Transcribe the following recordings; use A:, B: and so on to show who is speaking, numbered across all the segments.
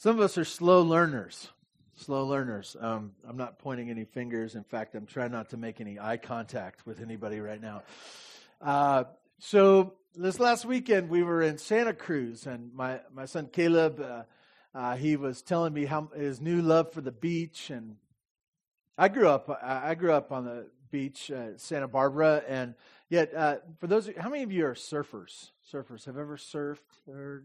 A: Some of us are slow learners. Slow learners. Um, I'm not pointing any fingers. In fact, I'm trying not to make any eye contact with anybody right now. Uh, so this last weekend we were in Santa Cruz, and my my son Caleb, uh, uh, he was telling me how his new love for the beach, and I grew up I grew up on the beach, uh, Santa Barbara, and yet uh, for those, how many of you are surfers? surfers. Have ever surfed? Or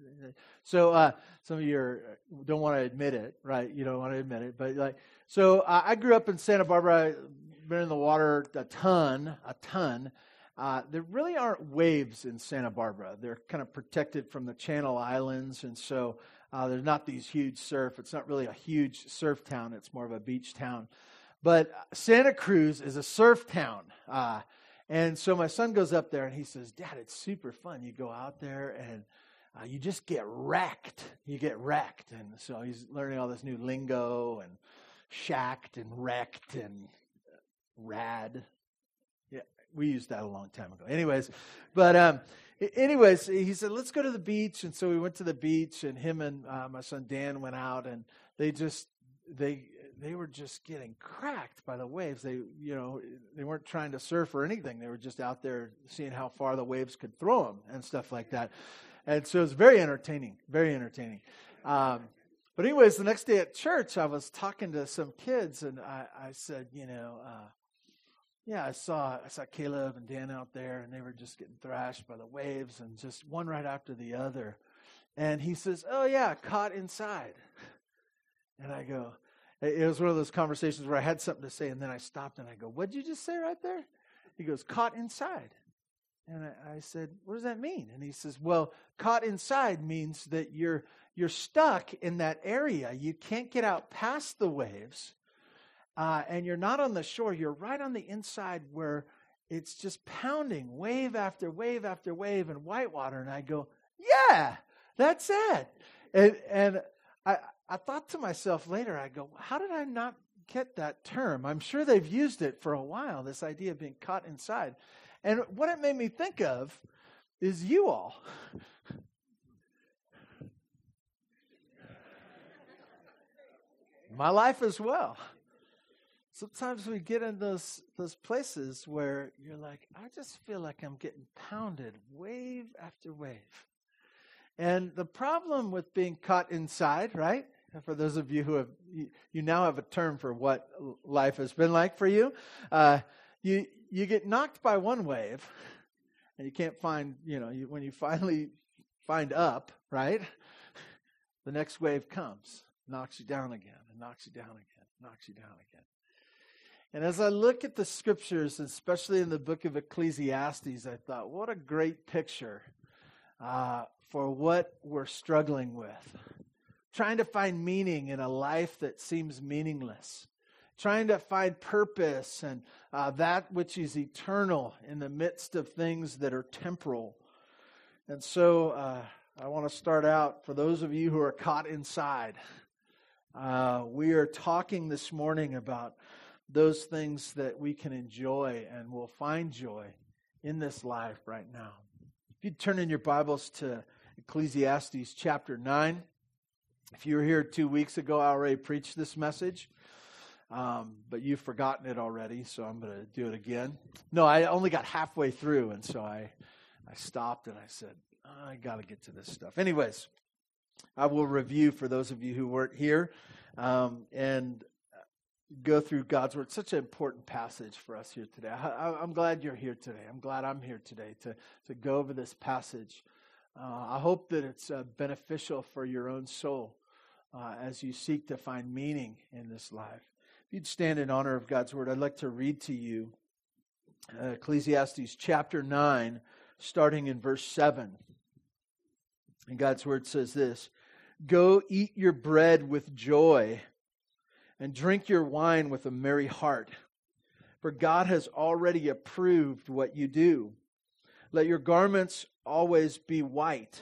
A: so uh, some of you are, don't want to admit it right? You don't want to admit it but like so uh, i grew up in santa barbara I've been in the water a ton a ton. Uh, there really aren't waves in santa barbara. They're kind of protected from the channel islands and so uh, there's not these huge surf it's not really a huge surf town it's more of a beach town but santa cruz is a surf town uh, and so my son goes up there and he says, Dad, it's super fun. You go out there and uh, you just get wrecked. You get wrecked. And so he's learning all this new lingo and shacked and wrecked and rad. Yeah, we used that a long time ago. Anyways, but um, anyways, he said, let's go to the beach. And so we went to the beach and him and uh, my son Dan went out and they just, they they were just getting cracked by the waves. They, you know, they weren't trying to surf or anything. They were just out there seeing how far the waves could throw them and stuff like that. And so it was very entertaining, very entertaining. Um, but anyways, the next day at church, I was talking to some kids, and I, I said, you know, uh, yeah, I saw I saw Caleb and Dan out there, and they were just getting thrashed by the waves, and just one right after the other. And he says, "Oh yeah, caught inside." And I go, it was one of those conversations where I had something to say, and then I stopped and I go, What did you just say right there? He goes, Caught inside. And I, I, said, What does that mean? And he says, Well, caught inside means that you're you're stuck in that area. You can't get out past the waves. Uh, and you're not on the shore. You're right on the inside where it's just pounding wave after wave after wave in whitewater. And I go, Yeah, that's it. And and I, I thought to myself later, I go, how did I not get that term? I'm sure they've used it for a while, this idea of being caught inside. And what it made me think of is you all. My life as well. Sometimes we get in those those places where you're like, I just feel like I'm getting pounded wave after wave. And the problem with being caught inside, right? For those of you who have, you, now have a term for what life has been like for you. Uh, you you get knocked by one wave, and you can't find, you know, you, when you finally find up, right? The next wave comes, knocks you down again, and knocks you down again, knocks you down again. And as I look at the scriptures, especially in the book of Ecclesiastes, I thought, what a great picture uh, for what we're struggling with. Trying to find meaning in a life that seems meaningless. Trying to find purpose and uh, that which is eternal in the midst of things that are temporal. And so uh, I want to start out for those of you who are caught inside. Uh, we are talking this morning about those things that we can enjoy and will find joy in this life right now. If you turn in your Bibles to Ecclesiastes chapter 9. If you were here two weeks ago, I already preached this message, um, but you've forgotten it already, so I'm going to do it again. No, I only got halfway through, and so I, I stopped and I said, I got to get to this stuff. Anyways, I will review for those of you who weren't here um, and go through God's Word. Such an important passage for us here today. I, am glad you're here today. I'm glad I'm here today to, to go over this passage. Uh, I hope that it's uh, beneficial for your own soul uh, as you seek to find meaning in this life. If you'd stand in honor of God's word, I'd like to read to you uh, Ecclesiastes chapter 9, starting in verse 7. And God's word says this Go eat your bread with joy and drink your wine with a merry heart, for God has already approved what you do. Let your garments always be white.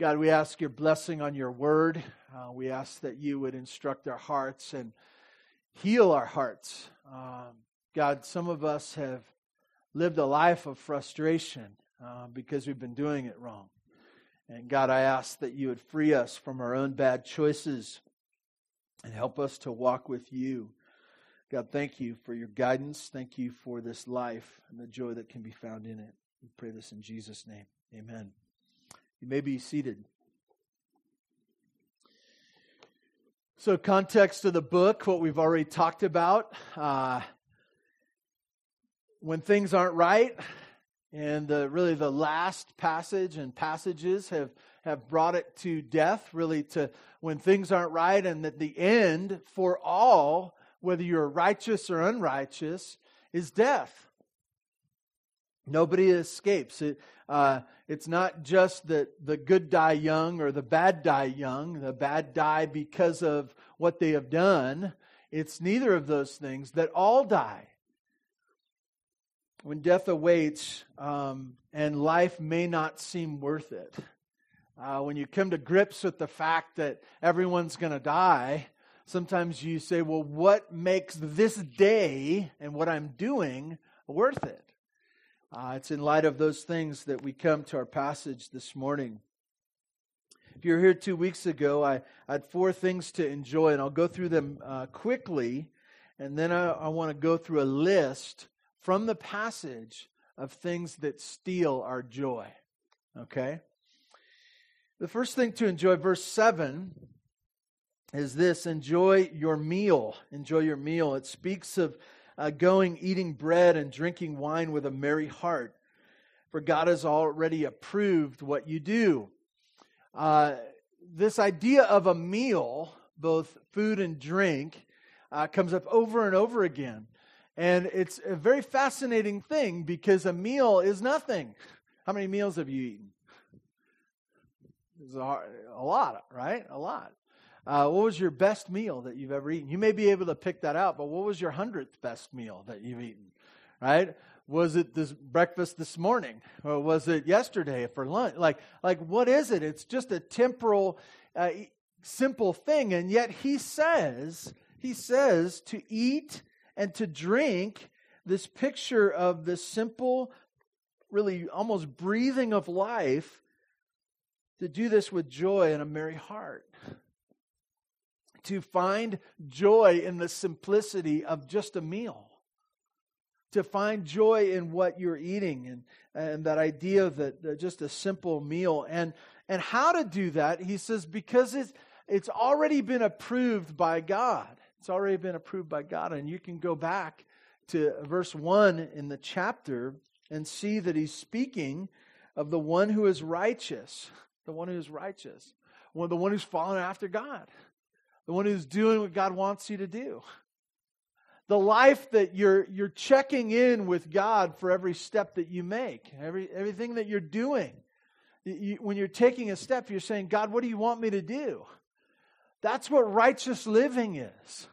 A: God, we ask your blessing on your word. Uh, we ask that you would instruct our hearts and heal our hearts. Um, God, some of us have lived a life of frustration uh, because we've been doing it wrong. And God, I ask that you would free us from our own bad choices and help us to walk with you. God, thank you for your guidance. Thank you for this life and the joy that can be found in it. We pray this in Jesus' name. Amen. You may be seated. So, context of the book, what we've already talked about. Uh, when things aren't right, and the, really the last passage and passages have, have brought it to death, really to when things aren't right, and that the end for all, whether you're righteous or unrighteous, is death. Nobody escapes. It, uh, it's not just that the good die young or the bad die young, the bad die because of what they have done. It's neither of those things, that all die when death awaits um, and life may not seem worth it, uh, when you come to grips with the fact that everyone's going to die, sometimes you say, well, what makes this day and what I'm doing worth it? Uh, it's in light of those things that we come to our passage this morning. If you were here two weeks ago, I, I had four things to enjoy, and I'll go through them uh, quickly, and then I, I want to go through a list from the passage of things that steal our joy. Okay? The first thing to enjoy, verse 7, is this enjoy your meal. Enjoy your meal. It speaks of uh, going, eating bread, and drinking wine with a merry heart, for God has already approved what you do. Uh, this idea of a meal, both food and drink, uh, comes up over and over again. And it's a very fascinating thing because a meal is nothing. How many meals have you eaten? A lot, right? A lot. Uh, what was your best meal that you've ever eaten? You may be able to pick that out, but what was your hundredth best meal that you've eaten? Right? Was it this breakfast this morning, or was it yesterday for lunch? Like, like what is it? It's just a temporal, uh, simple thing, and yet he says, he says to eat and to drink this picture of the simple, really almost breathing of life, to do this with joy and a merry heart. To find joy in the simplicity of just a meal. To find joy in what you're eating and, and that idea that, that just a simple meal. And, and how to do that, he says, because it's, it's already been approved by God. It's already been approved by God. And you can go back to verse 1 in the chapter and see that he's speaking of the one who is righteous, the one who is righteous, the one who's following after God, the one who's doing what God wants you to do. The life that you're, you're checking in with God for every step that you make, every, everything that you're doing. You, when you're taking a step, you're saying, God, what do you want me to do? That's what righteous living is.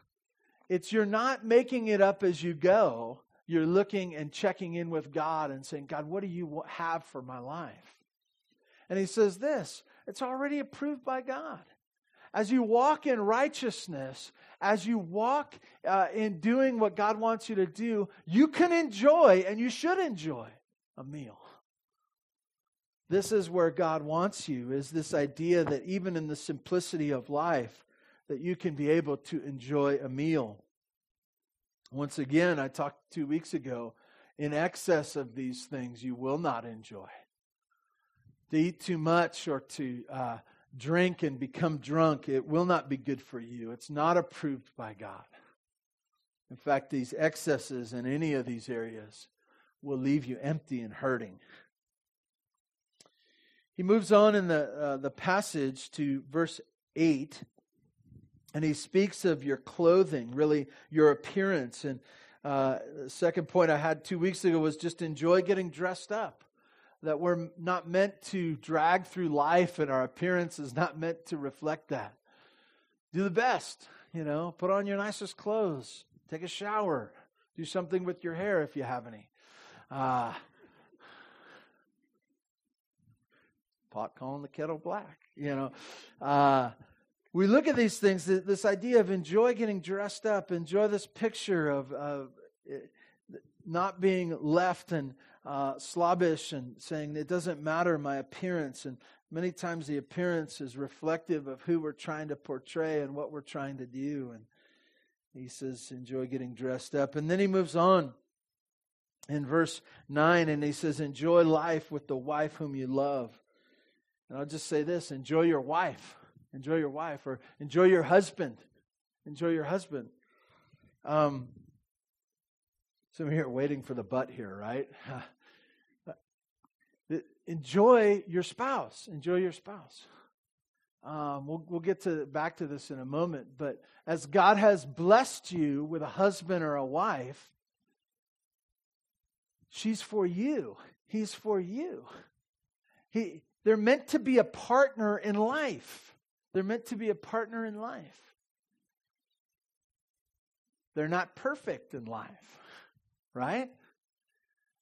A: It's you're not making it up as you go. You're looking and checking in with God and saying, God, what do you have for my life? And he says this it's already approved by God. As you walk in righteousness, as you walk uh, in doing what God wants you to do, you can enjoy and you should enjoy a meal. This is where God wants you, is this idea that even in the simplicity of life, that you can be able to enjoy a meal. Once again, I talked two weeks ago, in excess of these things you will not enjoy. To eat too much or to uh, drink and become drunk, it will not be good for you. It's not approved by God. In fact, these excesses in any of these areas will leave you empty and hurting. He moves on in the, uh, the passage to verse 8, and he speaks of your clothing, really your appearance. And uh, the second point I had two weeks ago was just enjoy getting dressed up. That we're not meant to drag through life and our appearance is not meant to reflect that. Do the best, you know, put on your nicest clothes, take a shower, do something with your hair if you have any. Uh, pot calling the kettle black, you know. Uh, we look at these things, this idea of enjoy getting dressed up, enjoy this picture of, of not being left and uh, slobbish and saying it doesn't matter my appearance. And many times the appearance is reflective of who we're trying to portray and what we're trying to do. And he says, enjoy getting dressed up. And then he moves on in verse 9 and he says, enjoy life with the wife whom you love. And I'll just say this enjoy your wife. Enjoy your wife or enjoy your husband. Enjoy your husband. Um, some of you are waiting for the butt here, right? Enjoy your spouse. Enjoy your spouse. Um, we'll, we'll get to back to this in a moment, but as God has blessed you with a husband or a wife, she's for you. He's for you. He, they're meant to be a partner in life. They're meant to be a partner in life. They're not perfect in life, right?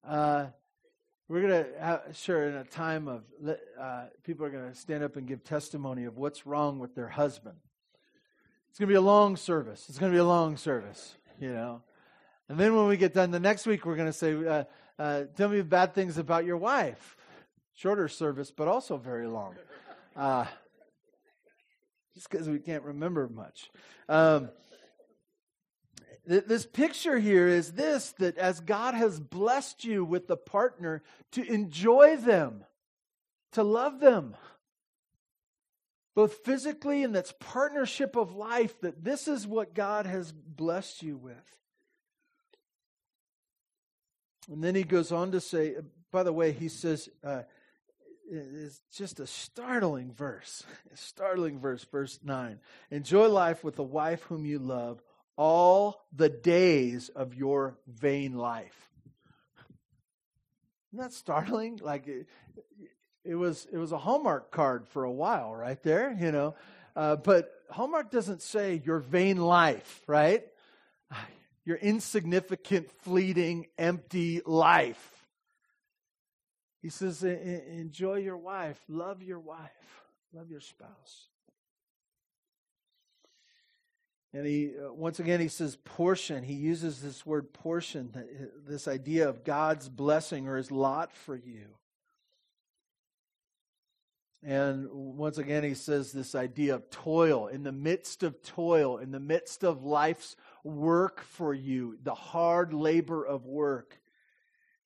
A: Uh, we're going to, have, sure, in a time of, uh, people are going to stand up and give testimony of what's wrong with their husband. It's going to be a long service. It's going to be a long service, you know. And then when we get done the next week, we're going to say, uh, uh, tell me bad things about your wife. Shorter service, but also very long. Uh, just because we can't remember much. Um, this picture here is this that as God has blessed you with the partner, to enjoy them, to love them, both physically and that's partnership of life, that this is what God has blessed you with. And then he goes on to say, by the way, he says, uh, it's just a startling verse. A startling verse, verse 9. Enjoy life with the wife whom you love all the days of your vain life. Isn't that startling? Like it, it was, it was a Hallmark card for a while, right there, you know. Uh, but Hallmark doesn't say your vain life, right? Your insignificant, fleeting, empty life. He says, enjoy your wife, love your wife, love your spouse. And he, uh, once again, he says portion. He uses this word portion, this idea of God's blessing or his lot for you. And once again, he says this idea of toil. In the midst of toil, in the midst of life's work for you, the hard labor of work,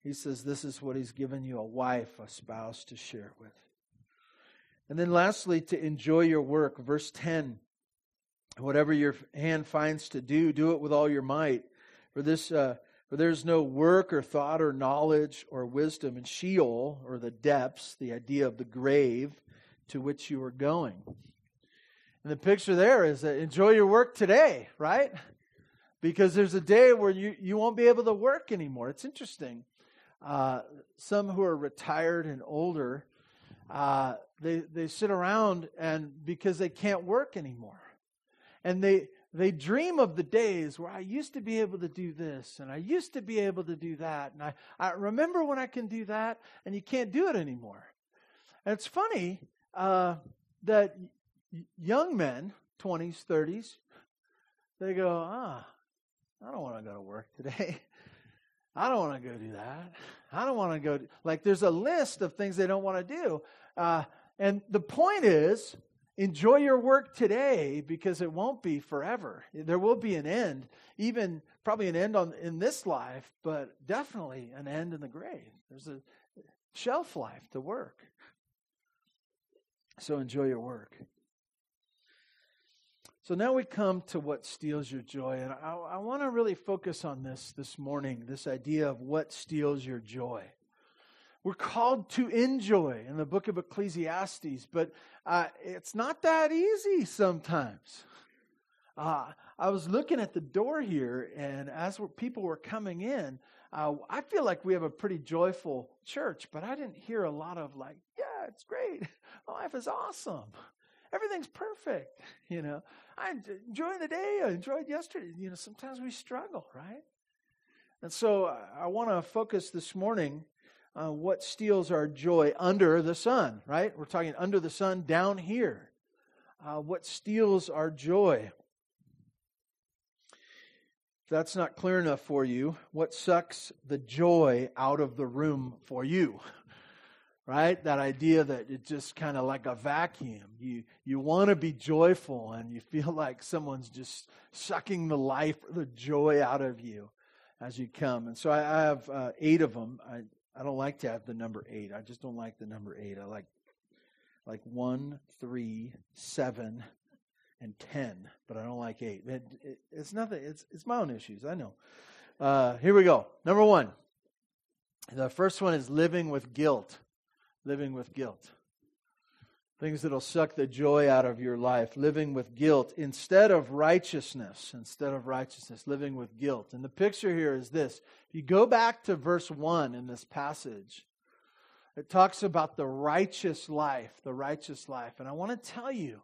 A: he says this is what he's given you a wife, a spouse to share with. And then lastly, to enjoy your work. Verse 10 Whatever your hand finds to do, do it with all your might. For this, uh, for there's no work or thought or knowledge or wisdom in Sheol or the depths, the idea of the grave to which you are going. And the picture there is that enjoy your work today, right? Because there's a day where you, you won't be able to work anymore. It's interesting. Uh, some who are retired and older, uh, they, they sit around and because they can't work anymore and they they dream of the days where I used to be able to do this and I used to be able to do that. And I, I remember when I can do that, and you can't do it anymore. And it's funny uh, that young men, 20s, 30s, they go, ah, I don't want to go to work today. I don't want to go do that. I don't want to go. like, there's a list of things they don't want to do. Uh, and the point is, Enjoy your work today because it won't be forever. There will be an end, even probably an end on, in this life, but definitely an end in the grave. There's a shelf life to work. So enjoy your work. So now we come to what steals your joy. And I, I want to really focus on this this morning this idea of what steals your joy. We're called to enjoy in the book of Ecclesiastes, but uh, it's not that easy sometimes. Uh, I was looking at the door here, and as people were coming in, uh, I feel like we have a pretty joyful church, but I didn't hear a lot of like, yeah, it's great. Life is awesome. Everything's perfect. You know, I enjoy enjoying the day. I enjoyed yesterday. You know, sometimes we struggle, right? And so uh, I want to focus this morning on what steals our joy under the sun, right? We're talking under the sun down here. Uh, what steals our joy? If that's not clear enough for you, what sucks the joy out of the room for you? right? That idea that it's just kind of like a vacuum. You you want to be joyful, and you feel like someone's just sucking the life, the joy out of you as you come. And so I, I have uh, eight of them. I I don't like to have the number eight. I just don't like the number eight. I like like one, three, seven, and ten, but I don't like eight. It, it, it's nothing. It's it's my own issues. I know. Uh, here we go. Number one. The first one is living with guilt living with guilt. Things that'll suck the joy out of your life, living with guilt instead of righteousness, instead of righteousness, living with guilt. And the picture here is this. If you go back to verse 1 in this passage, it talks about the righteous life, the righteous life. And I want to tell you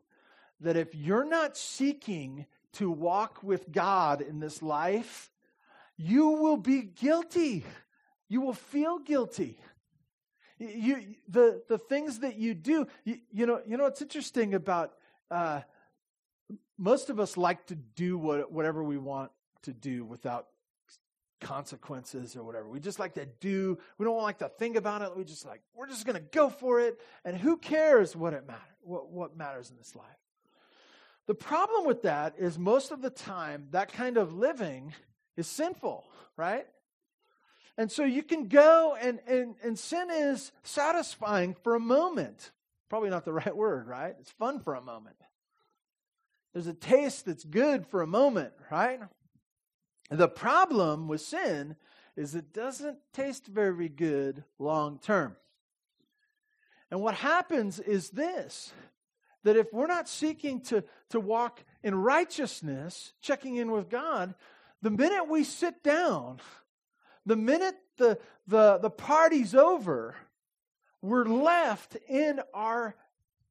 A: that if you're not seeking to walk with God in this life, you will be guilty. You will feel guilty. You, the, the things that you do, you, you know, you know, it's interesting about uh, most of us like to do what, whatever we want to do without consequences or whatever. We just like to do, we don't like to think about it. We just like, we're just going to go for it. And who cares what it matters, what, what matters in this life? The problem with that is most of the time, that kind of living is sinful, right? And so you can go and, and, and sin is satisfying for a moment. Probably not the right word, right? It's fun for a moment. There's a taste that's good for a moment, right? The problem with sin is it doesn't taste very good long term. And what happens is this that if we're not seeking to, to walk in righteousness, checking in with God, the minute we sit down, the minute the, the, the party's over, we're left in our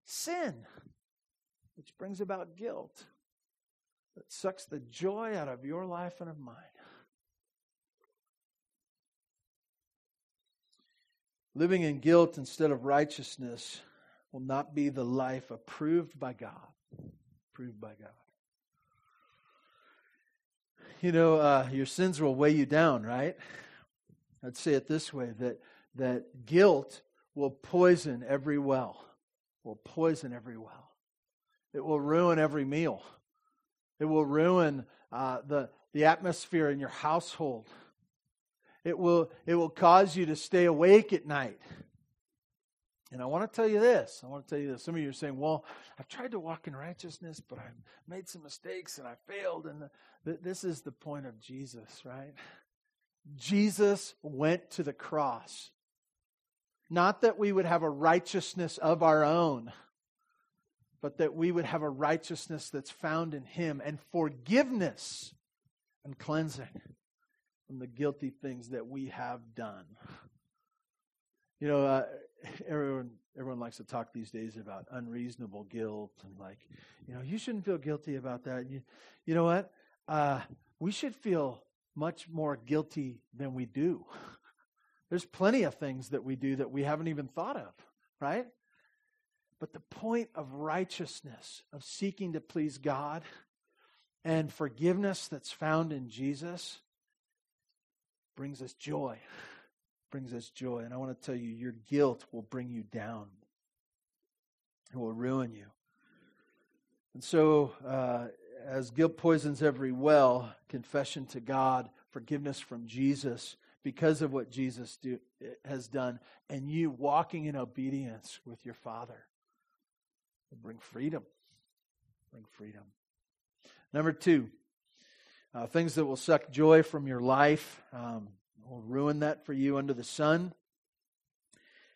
A: sin, which brings about guilt that sucks the joy out of your life and of mine. Living in guilt instead of righteousness will not be the life approved by God. Approved by God. You know, uh, your sins will weigh you down, right? I'd say it this way that, that guilt will poison every well, will poison every well. It will ruin every meal. It will ruin uh, the, the atmosphere in your household. It will, it will cause you to stay awake at night. And I want to tell you this. I want to tell you this. Some of you are saying, well, I've tried to walk in righteousness, but I've made some mistakes and I failed. And the, this is the point of Jesus, right? Jesus went to the cross. Not that we would have a righteousness of our own, but that we would have a righteousness that's found in Him and forgiveness and cleansing from the guilty things that we have done. You know, uh, everyone everyone likes to talk these days about unreasonable guilt and like, you know, you shouldn't feel guilty about that. You, you know what? Uh, we should feel much more guilty than we do. There's plenty of things that we do that we haven't even thought of, right? But the point of righteousness, of seeking to please God, and forgiveness that's found in Jesus brings us joy. Brings us joy. And I want to tell you, your guilt will bring you down, it will ruin you. And so, uh, as guilt poisons every well, confession to God, forgiveness from Jesus because of what Jesus do, has done, and you walking in obedience with your Father will bring freedom. Bring freedom. Number two, uh, things that will suck joy from your life, um, will ruin that for you under the sun,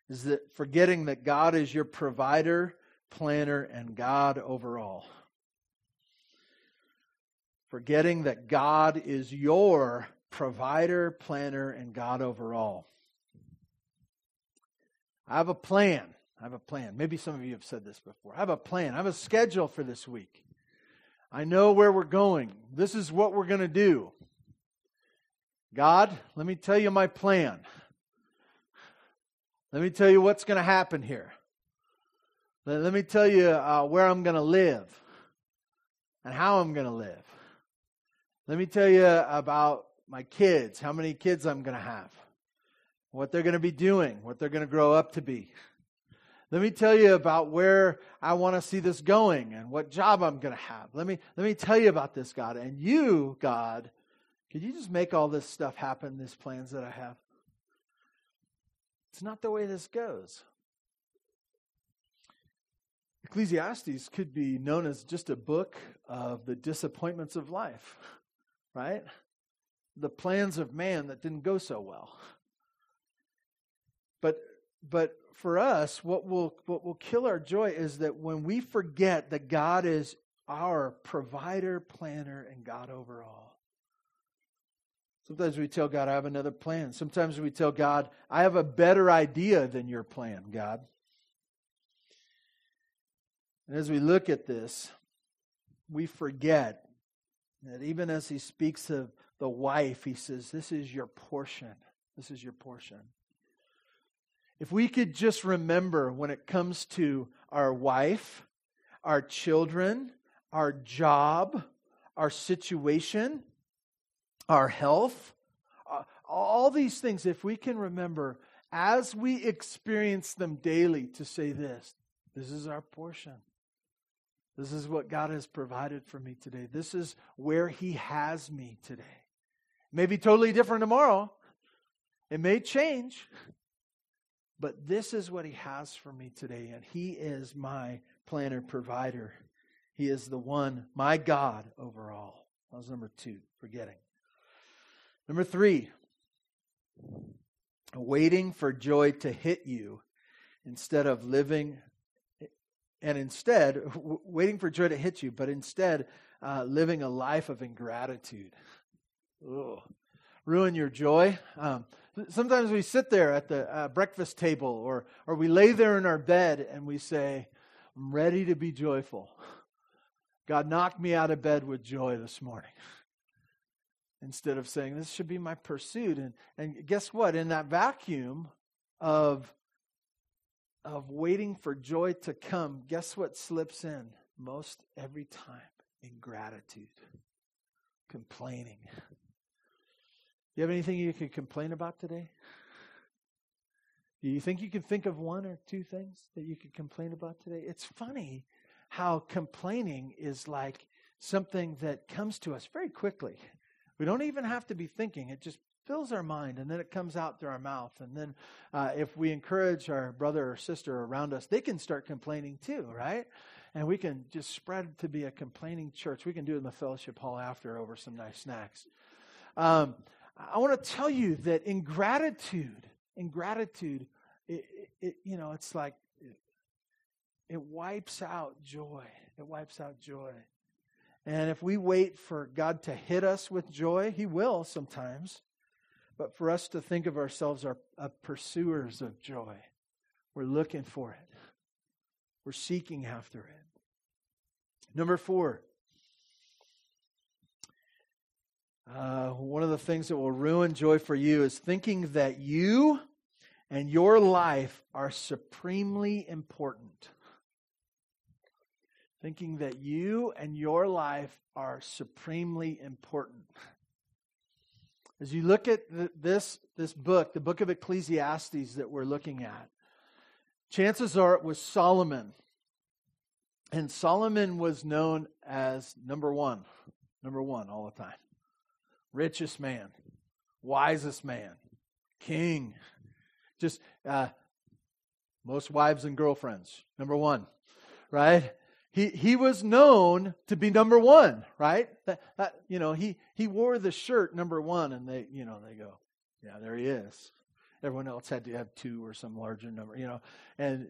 A: is that forgetting that God is your provider, planner, and God overall forgetting that God is your provider, planner, and God over all. I have a plan. I have a plan. Maybe some of you have said this before. I have a plan. I have a schedule for this week. I know where we're going. This is what we're going to do. God, let me tell you my plan. Let me tell you what's going to happen here. Let, let me tell you uh, where I'm going to live and how I'm going to live. Let me tell you about my kids, how many kids I'm going to have, what they're going to be doing, what they're going to grow up to be. Let me tell you about where I want to see this going and what job I'm going to have. Let me, let me tell you about this, God. And you, God, could you just make all this stuff happen, these plans that I have? It's not the way this goes. Ecclesiastes could be known as just a book of the disappointments of life, right? The plans of man that didn't go so well. But but for us, what will what will kill our joy is that when we forget that God is our provider, planner, and God over all. Sometimes we tell God, I have another plan. Sometimes we tell God, I have a better idea than your plan, God. And as we look at this, we forget that even as he speaks of the wife, he says, This is your portion. This is your portion. If we could just remember when it comes to our wife, our children, our job, our situation, our health, all these things, if we can remember as we experience them daily to say this, this is our portion. This is what God has provided for me today. This is where He has me today. It may be totally different tomorrow. It may change. But this is what He has for me today. And He is my planner provider. He is the one, my God over all. That was number two, forgetting. Number three, waiting for joy to hit you instead of living and instead, w- waiting for joy to hit you, but instead uh, living a life of ingratitude. Ugh. Ruin your joy. Um, sometimes we sit there at the uh, breakfast table or, or we lay there in our bed and we say, I'm ready to be joyful. God knocked me out of bed with joy this morning. Instead of saying, This should be my pursuit. And, and guess what? In that vacuum of of waiting for joy to come, guess what slips in most every time? Ingratitude, complaining. You have anything you could complain about today? Do you think you can think of one or two things that you could complain about today? It's funny how complaining is like something that comes to us very quickly. We don't even have to be thinking, it just fills our mind and then it comes out through our mouth. And then uh, if we encourage our brother or sister around us, they can start complaining too, right? And we can just spread to be a complaining church. We can do it in the fellowship hall after over some nice snacks. Um, I want to tell you that ingratitude, ingratitude, it, it, you know, it's like it, it wipes out joy. It wipes out joy. And if we wait for God to hit us with joy, He will sometimes but for us to think of ourselves as pursuers of joy. We're looking for it, we're seeking after it. Number four, uh, one of the things that will ruin joy for you is thinking that you and your life are supremely important. Thinking that you and your life are supremely important. As you look at this, this book, the book of Ecclesiastes that we're looking at, chances are it was Solomon. And Solomon was known as number one, number one all the time. Richest man, wisest man, king. Just uh, most wives and girlfriends, number one, right? He, he was known to be number one, right? That, that, you know, he, he wore the shirt number one, and they, you know, they go, yeah, there he is. Everyone else had to have two or some larger number, you know. And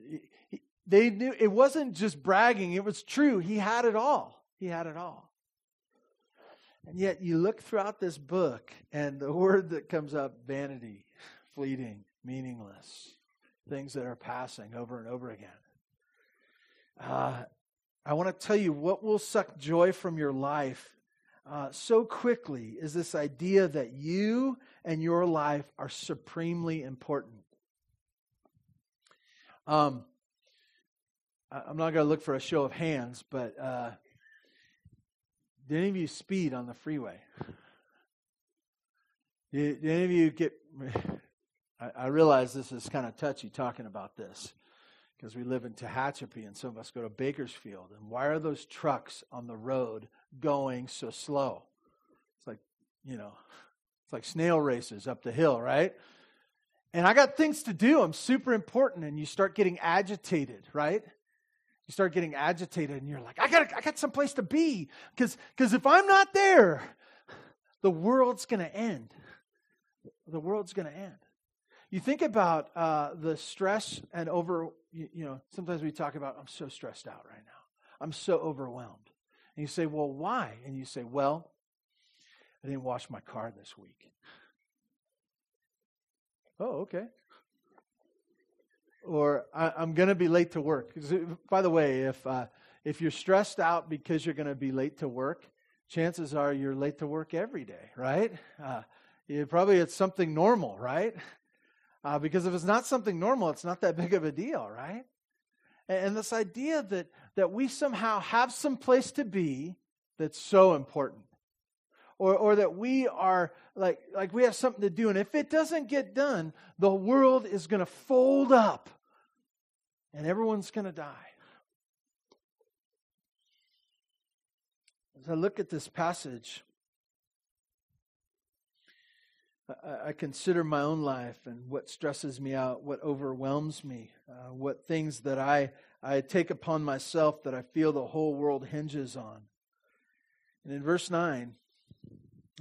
A: he, they knew it wasn't just bragging, it was true. He had it all. He had it all. And yet you look throughout this book, and the word that comes up vanity, fleeting, meaningless, things that are passing over and over again. Uh, I want to tell you what will suck joy from your life uh, so quickly is this idea that you and your life are supremely important. Um, I'm not going to look for a show of hands, but uh, did any of you speed on the freeway? Did, any of you get? I realize this is kind of touchy talking about this because we live in Tehachapi and some of us go to Bakersfield. And why are those trucks on the road going so slow? It's like, you know, it's like snail races up the hill, right? And I got things to do. I'm super important. And you start getting agitated, right? You start getting agitated and you're like, I got I got someplace to be. Because if I'm not there, the world's going to end. The world's going to end. You think about uh, the stress and over, you, you know, sometimes we talk about, I'm so stressed out right now. I'm so overwhelmed. And you say, well, why? And you say, well, I didn't wash my car this week. Oh, okay. Or I, am going to be late to work. By the way, if uh, if you're stressed out because you're going to be late to work, chances are you're late to work every day, right? Uh, you, probably it's something normal, right? Uh, because if it's not something normal, it's not that big of a deal, right? And, and this idea that, that we somehow have some place to be that's so important. Or, or that we are like, like we have something to do. And if it doesn't get done, the world is going to fold up and everyone's going to die. As I look at this passage, I, consider my own life and what stresses me out, what overwhelms me, uh, what things that I, I take upon myself that I feel the whole world hinges on. And in verse 9,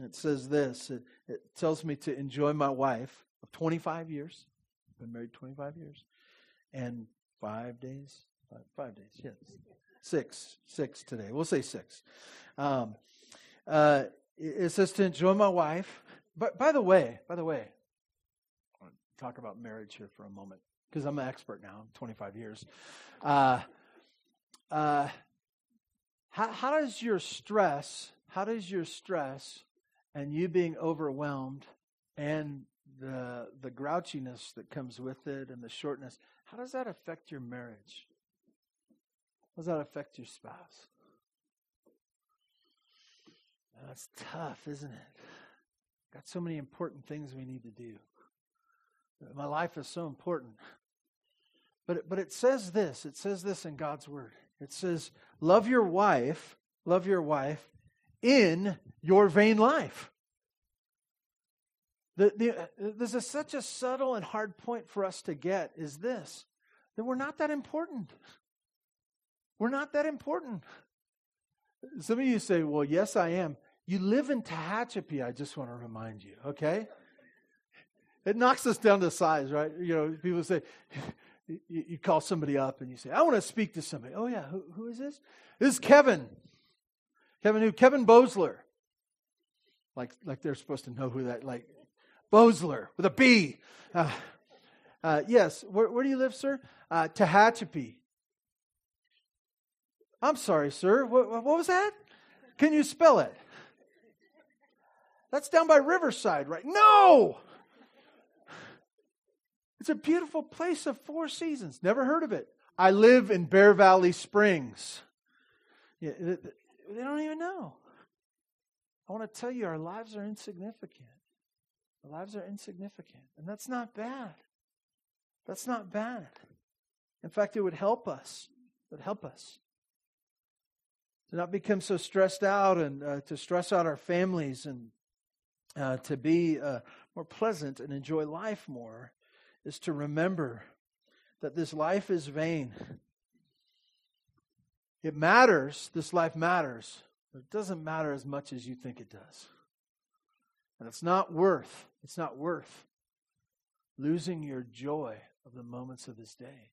A: it says this it, it tells me to enjoy my wife of 25 years. I've Been married 25 years. And five days? Five, five days, yes. Six. Six today. We'll say six. Um, uh, it says to enjoy my wife but by the way, by the way, I'll talk about marriage here for a moment because I'm an expert now, 25 years. Uh, uh, how, how does your stress, how does your stress and you being overwhelmed and the the grouchiness that comes with it and the shortness, how does that affect your marriage? How does that affect your spouse? That's tough, isn't it? Got so many important things we need to do. My life is so important. But, but it says this it says this in God's word. It says, Love your wife, love your wife in your vain life. The, the, this is such a subtle and hard point for us to get is this that we're not that important. We're not that important. Some of you say, Well, yes, I am. You live in Tehachapi, I just want to remind you, okay? It knocks us down to size, right? You know, people say, you, call somebody up and you say, I want to speak to somebody. Oh, yeah, who, who is this? This is Kevin. Kevin who? Kevin Bosler. Like, like they're supposed to know who that, like, Bosler with a B. Uh, uh, yes, where, where, do you live, sir? Uh, Tehachapi. I'm sorry, sir. What, what was that? Can you spell it? That's down by Riverside, right? No! It's a beautiful place of four seasons. Never heard of it. I live in Bear Valley Springs. Yeah, they don't even know. I want to tell you, our lives are insignificant. Our lives are insignificant. And that's not bad. That's not bad. In fact, it would help us. It would help us to not become so stressed out and uh, to stress out our families and uh, to be uh, more pleasant and enjoy life more is to remember that this life is vain. It matters, this life matters, but it doesn't matter as much as you think it does. And it's not worth, it's not worth losing your joy of the moments of this day.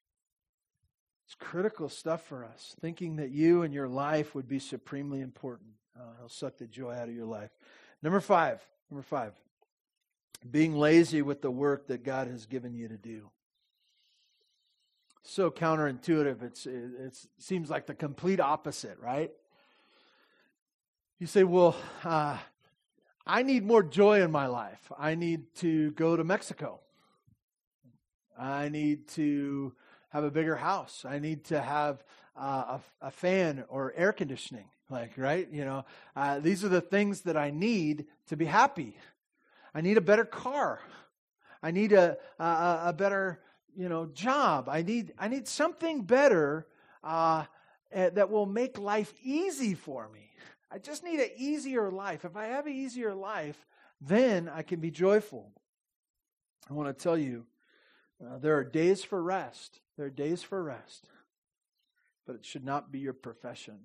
A: It's critical stuff for us, thinking that you and your life would be supremely important. Uh, he'll suck the joy out of your life. Number five. Number five. Being lazy with the work that God has given you to do. So counterintuitive. It's, it seems like the complete opposite, right? You say, well, uh, I need more joy in my life. I need to go to Mexico. I need to have a bigger house. I need to have uh, a, a, fan or air conditioning. Like, right? You know, uh, these are the things that I need to be happy. I need a better car. I need a, a, a better, you know, job. I need, I need something better uh, eh, that will make life easy for me. I just need an easier life. If I have an easier life, then I can be joyful. I want to tell you, uh, there are days for rest. There are days for rest. But it should not be your profession.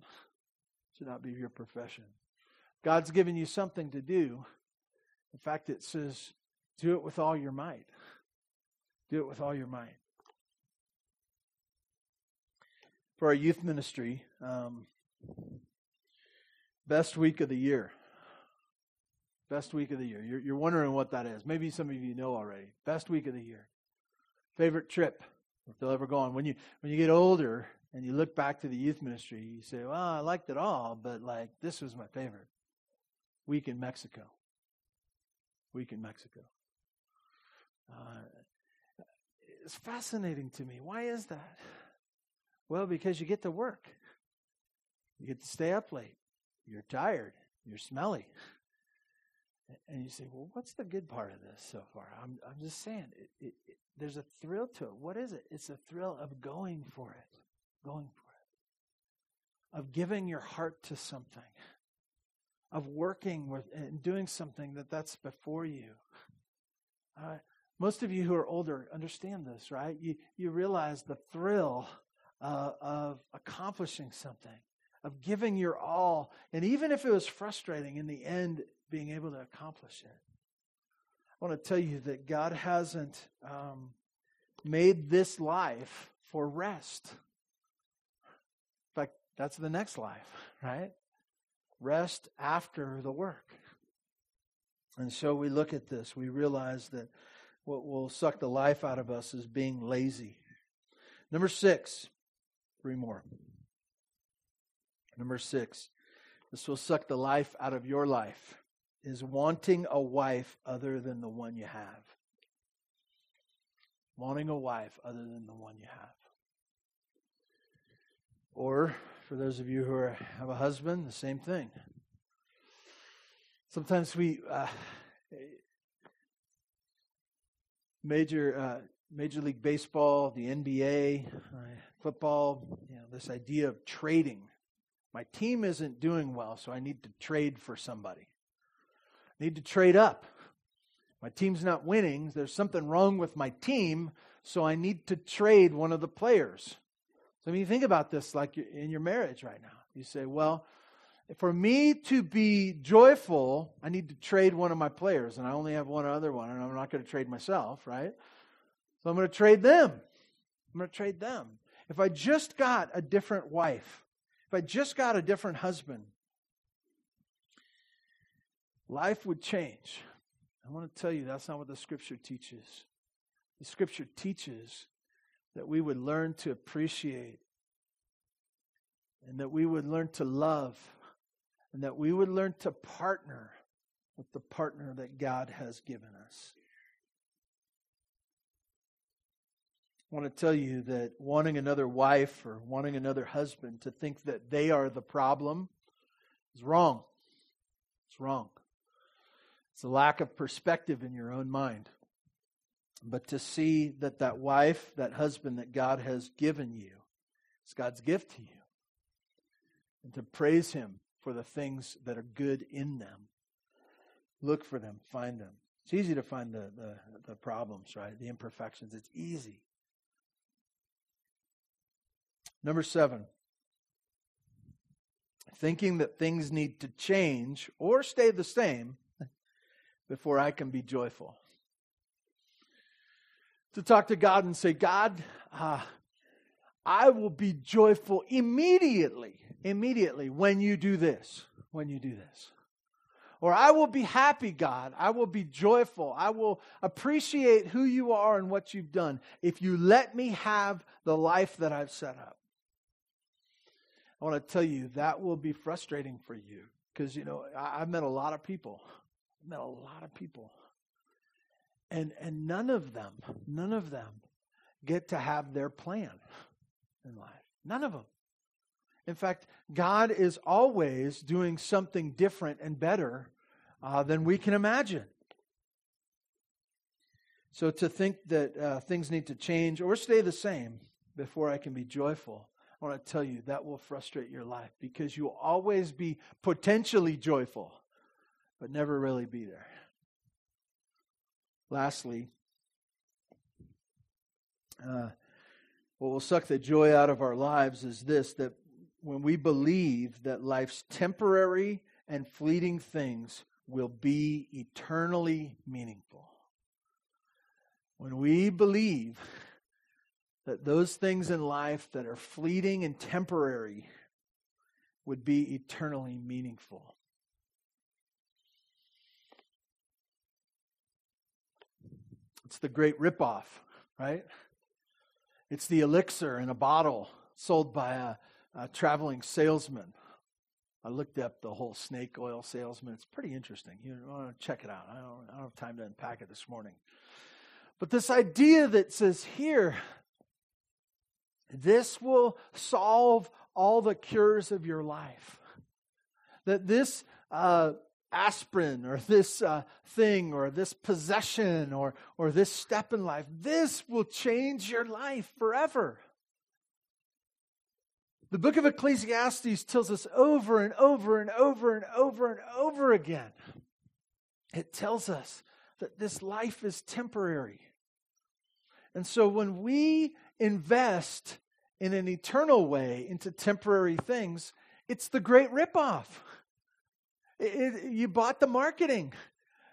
A: Should not be your profession. God's given you something to do. In fact, it says, do it with all your might. Do it with all your might. For our youth ministry, um, best week of the year. Best week of the year. You're, you're wondering what that is. Maybe some of you know already. Best week of the year. Favorite trip, if they'll ever go on. When you when you get older and you look back to the youth ministry, you say, "Well, I liked it all, but like this was my favorite." Week in Mexico. Week in Mexico. Uh, it's fascinating to me. Why is that? Well, because you get to work. You get to stay up late. You're tired. You're smelly. And you say, well, what's the good part of this so far? I'm, I'm just saying, it, it, it, there's a thrill to it. What is it? It's a thrill of going for it, going for it, of giving your heart to something, of working with and doing something that that's before you. Uh, most of you who are older understand this, right? You, you realize the thrill uh, of accomplishing something, of giving your all, and even if it was frustrating, in the end, being able to accomplish it. I want to tell you that God hasn't um, made this life for rest. That's the next life, right? Rest after the work. And so we look at this, we realize that what will suck the life out of us is being lazy. Number six, three more. Number six, this will suck the life out of your life is wanting a wife other than the one you have. Wanting a wife other than the one you have. Or, for those of you who are, have a husband, the same thing. Sometimes we, uh, major, uh, Major League Baseball, the NBA, uh, football, you know, this idea of trading. My team isn't doing well, so I need to trade for somebody need to trade up. My team's not winning. There's something wrong with my team, so I need to trade one of the players. So, mean, you think about this like in your marriage right now. You say, well, for me to be joyful, I need to trade one of my players, and I only have one other one, and I'm not going to trade myself, right? So I'm going to trade them. I'm going to trade them. If I just got a different wife, if I just got a different husband, life would change. I want to tell you that's not what the scripture teaches. The scripture teaches that we would learn to appreciate and that we would learn to love and that we would learn to partner with the partner that God has given us. I want to tell you that wanting another wife or wanting another husband to think that they are the problem is wrong. It's wrong. It's a lack of perspective in your own mind. But to see that that wife, that husband that God has given you, is God's gift to you. And to praise Him for the things that are good in them. Look for them, find them. It's easy to find the, the, the problems, right? The imperfections. It's easy. Number seven, thinking that things need to change or stay the same before I can be joyful. To talk to God and say, God, uh, I will be joyful immediately, immediately when you do this. when you do this. Or I will be happy, God. I will be joyful. I will appreciate who you are and what you've done if you let me have the life that I've set up. I want to tell you that will be frustrating for you because, you know, I, have met a lot of people. I've met a lot of people. And, and none of them, none of them get to have their plan in life. None of them. In fact, God is always doing something different and better uh, than we can imagine. So to think that uh, things need to change or stay the same before I can be joyful, I want to tell you that will frustrate your life because you'll always be potentially joyful, but never really be there. Lastly, uh, what will suck the joy out of our lives is this that when we believe that life's temporary and fleeting things will be eternally meaningful. When we believe that those things in life that are fleeting and temporary would be eternally meaningful. It's the great ripoff, right? It's the elixir in a bottle sold by a uh, traveling salesman. I looked up the whole snake oil salesman. It's pretty interesting. You want to check it out. I don't, I don't have time to unpack it this morning. But this idea that says here, this will solve all the cures of your life. That this uh, aspirin or this uh, thing or this possession or, or this step in life, this will change your life forever. The book of Ecclesiastes tells us over and over and over and over and over again. It tells us that this life is temporary. And so when we invest in an eternal way into temporary things, it's the great ripoff. It, it, you bought the marketing.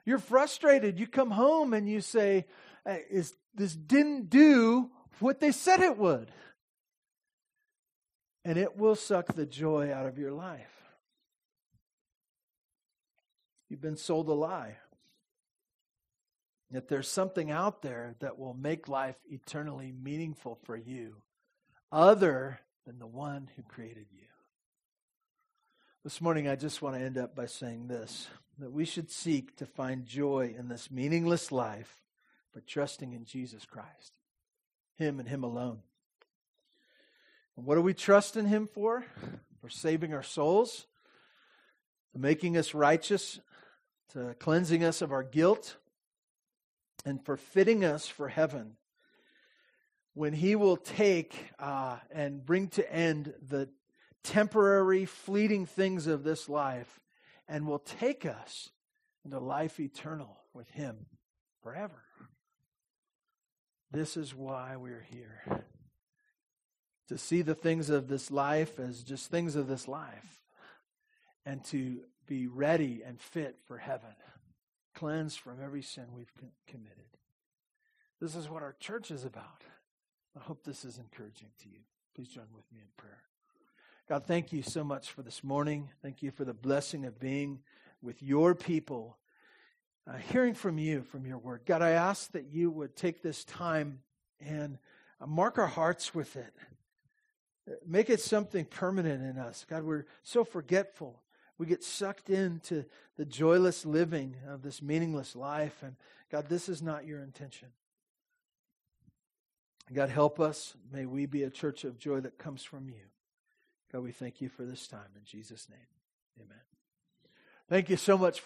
A: You're frustrated. You come home and you say, uh, is, This didn't do what they said it would and it will suck the joy out of your life. You've been sold a lie. That there's something out there that will make life eternally meaningful for you, other than the one who created you. This morning, I just want to end up by saying this that we should seek to find joy in this meaningless life by trusting in Jesus Christ, Him and Him alone. And what do we trust in Him for? For saving our souls, to making us righteous, to cleansing us of our guilt, and for fitting us for heaven. When He will take uh, and bring to end the temporary, fleeting things of this life and will take us into life eternal with Him forever. This is why we're here to see the things of this life as just things of this life and to be ready and fit for heaven, cleansed from every sin we've committed. This is what our church is about. I hope this is encouraging to you. Please join with me in prayer. God, thank you so much for this morning. Thank you for the blessing of being with your people, uh, hearing from you, from your word. God, I ask that you would take this time and uh, mark our hearts with it. Make it something permanent in us. God, we're so forgetful. We get sucked into the joyless living of this meaningless life. And God, this is not your intention. God, help us. May we be a church of joy that comes from you. God, we thank you for this time. In Jesus' name, amen. Thank you so much for.